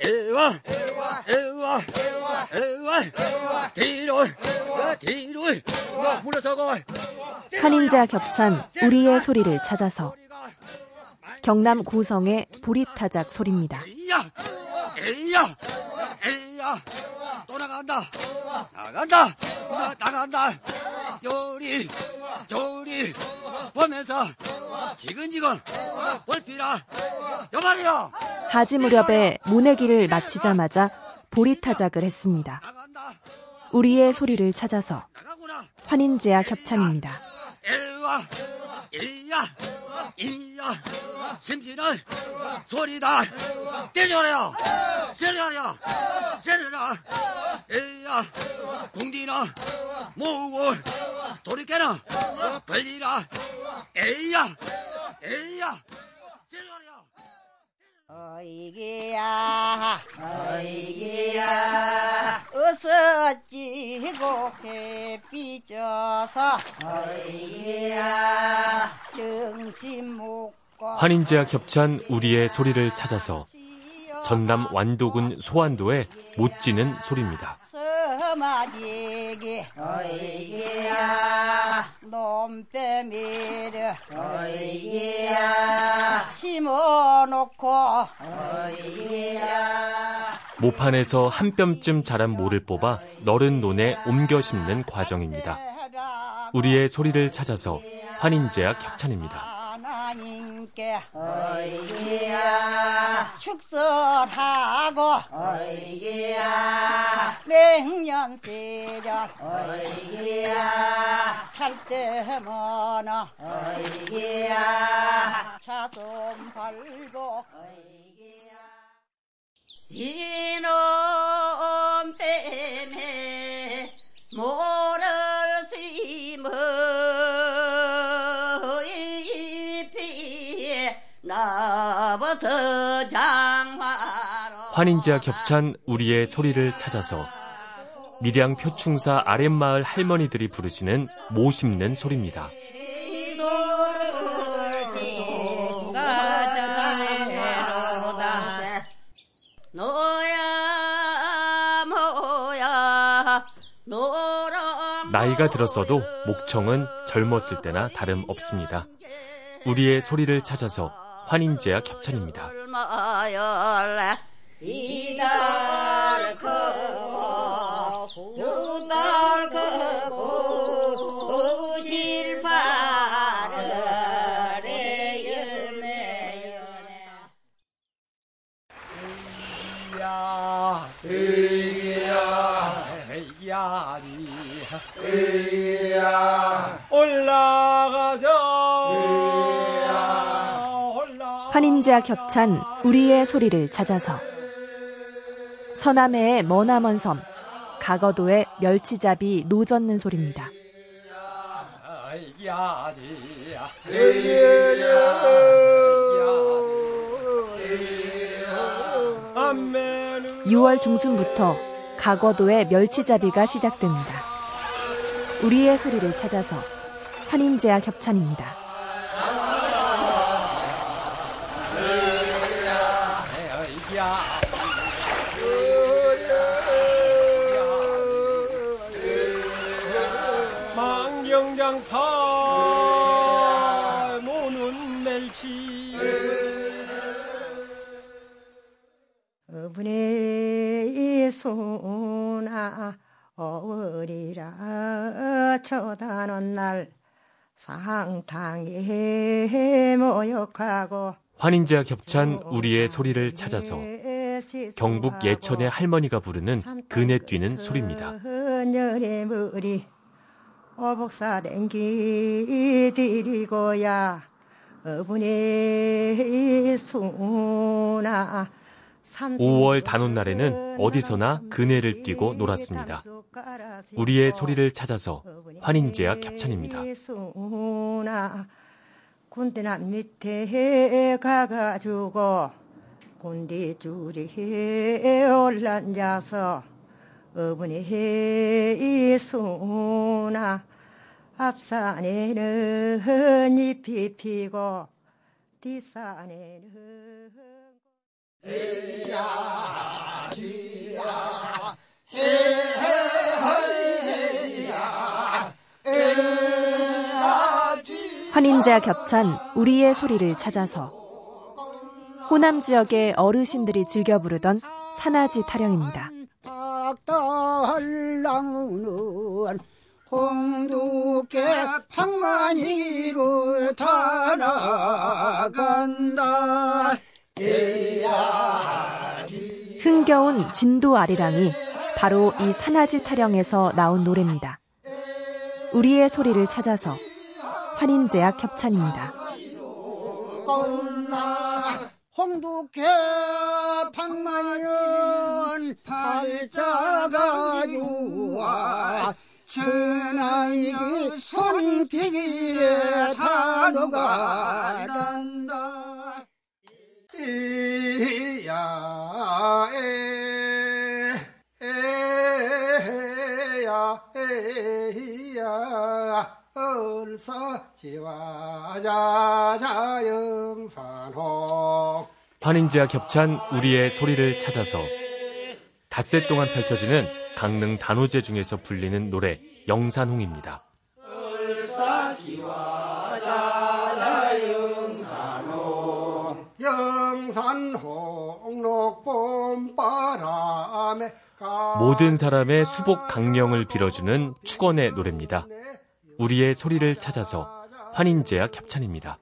에와 에와 에와 에와 뒤로 뒤로 물러서고. 환인자 겹찬 우리의 소리를 찾아서 경남 고성의 보리타작 소리입니다. 에이야 에이야 에이야. 또 나간다 나간다 나, 나간다. 요리 요리 보면서 지근지근 볼피라. 요말이야 하지 무렵에 모내기를 마치자마자 보리타작을 했습니다. 우리의 소리를 찾아서 나가구나 환인제와 겹찬입니다. 에와 이야 이야 심지는 소리다. 때려라 때려라 때려라 에야 공디는 모으고 돌이켜는 벌리라. 에야 에야 때려라 어이기야. 어이기야. 어서 찌고 햇빛져서 어이기야. 정신 먹고 환인제와 겹찬 우리의 소리를 찾아서 전남 완도군 소안도의 못 지는 소리입니다. 서마지 기 어이기야 놈빼미를 어이기야 심어놓고 어이기야 모판에서 한 뼘쯤 자란 모를 뽑아 너른 논에 옮겨 심는 과정입니다. 우리의 소리를 찾아서 환인제와 겹찬입니다. 하나님께 어이기야 축설하고 어이기야. 맹년 세절 어이기야. 찰때머너 어이기야. 자손 발복 이놈 때문에 환인제와 겹찬 우리의 소리를 찾아서 밀양 표충사 아랫마을 할머니들이 부르시는 모 심는 소리입니다. 나이가 들었어도 목청은 젊었을 때나 다름 없습니다. 우리의 소리를 찾아서 환인제와 겹찬입니다. 얼마열래 이달 크고 두달 크고 질파를 열매연에 이야 이야 이야리 이야. 올라가자. 올라 환인제와 겹찬 우리의 소리를 찾아서 서남해의 머나먼 섬 가거도의 멸치잡이 노젓는 소리입니다. 이야리 안매는 6월 중순부터 가거도의 멸치잡이가 시작됩니다. 우리의 소리를 찾아서 환인제와 겹찬입니다. 소나 어리라 쳐다는 날 상탕에 모욕하고 환인제와 겹찬 우리의 소리를 찾아서 경북 예천의 할머니가 부르는 그네 뛰는 소리입니다. 어복사 댕기 드리고야 어머니 소나 5월 단오날에는 어디서나 그네를 뛰고 놀았습니다. 우리의 소리를 찾아서 환인제와 겹찬입니다. 소나 군대난 밑에 가가지고 군대 줄이 올라앉아서 어머니 소나 앞산에는 잎이 피고 뒷산에는 환인자 겹찬 우리의 소리를 찾아서 호남 지역의 어르신들이 즐겨 부르던 산아지 타령입니다. 홍두깨 방만이로 달아간다. 흥겨운 진도 아리랑이 바로 이 산아지 타령에서 나온 노래입니다. 우리의 소리를 찾아서 환인제약 협찬입니다. 홍두깨 방만이는 팔자가 유아 전하이기 손비기에 단어가 난다 이 야 에야 에야 얼사 지와자자 영산홍. 환인제와 겹찬 우리의 소리를 찾아서 닷새 동안 펼쳐지는 강릉 단오제 중에서 불리는 노래 영산홍입니다. 영산홍 모든 사람의 수복 강령을 빌어주는 축원의 노래입니다. 우리의 소리를 찾아서 환인제와 겹찬입니다.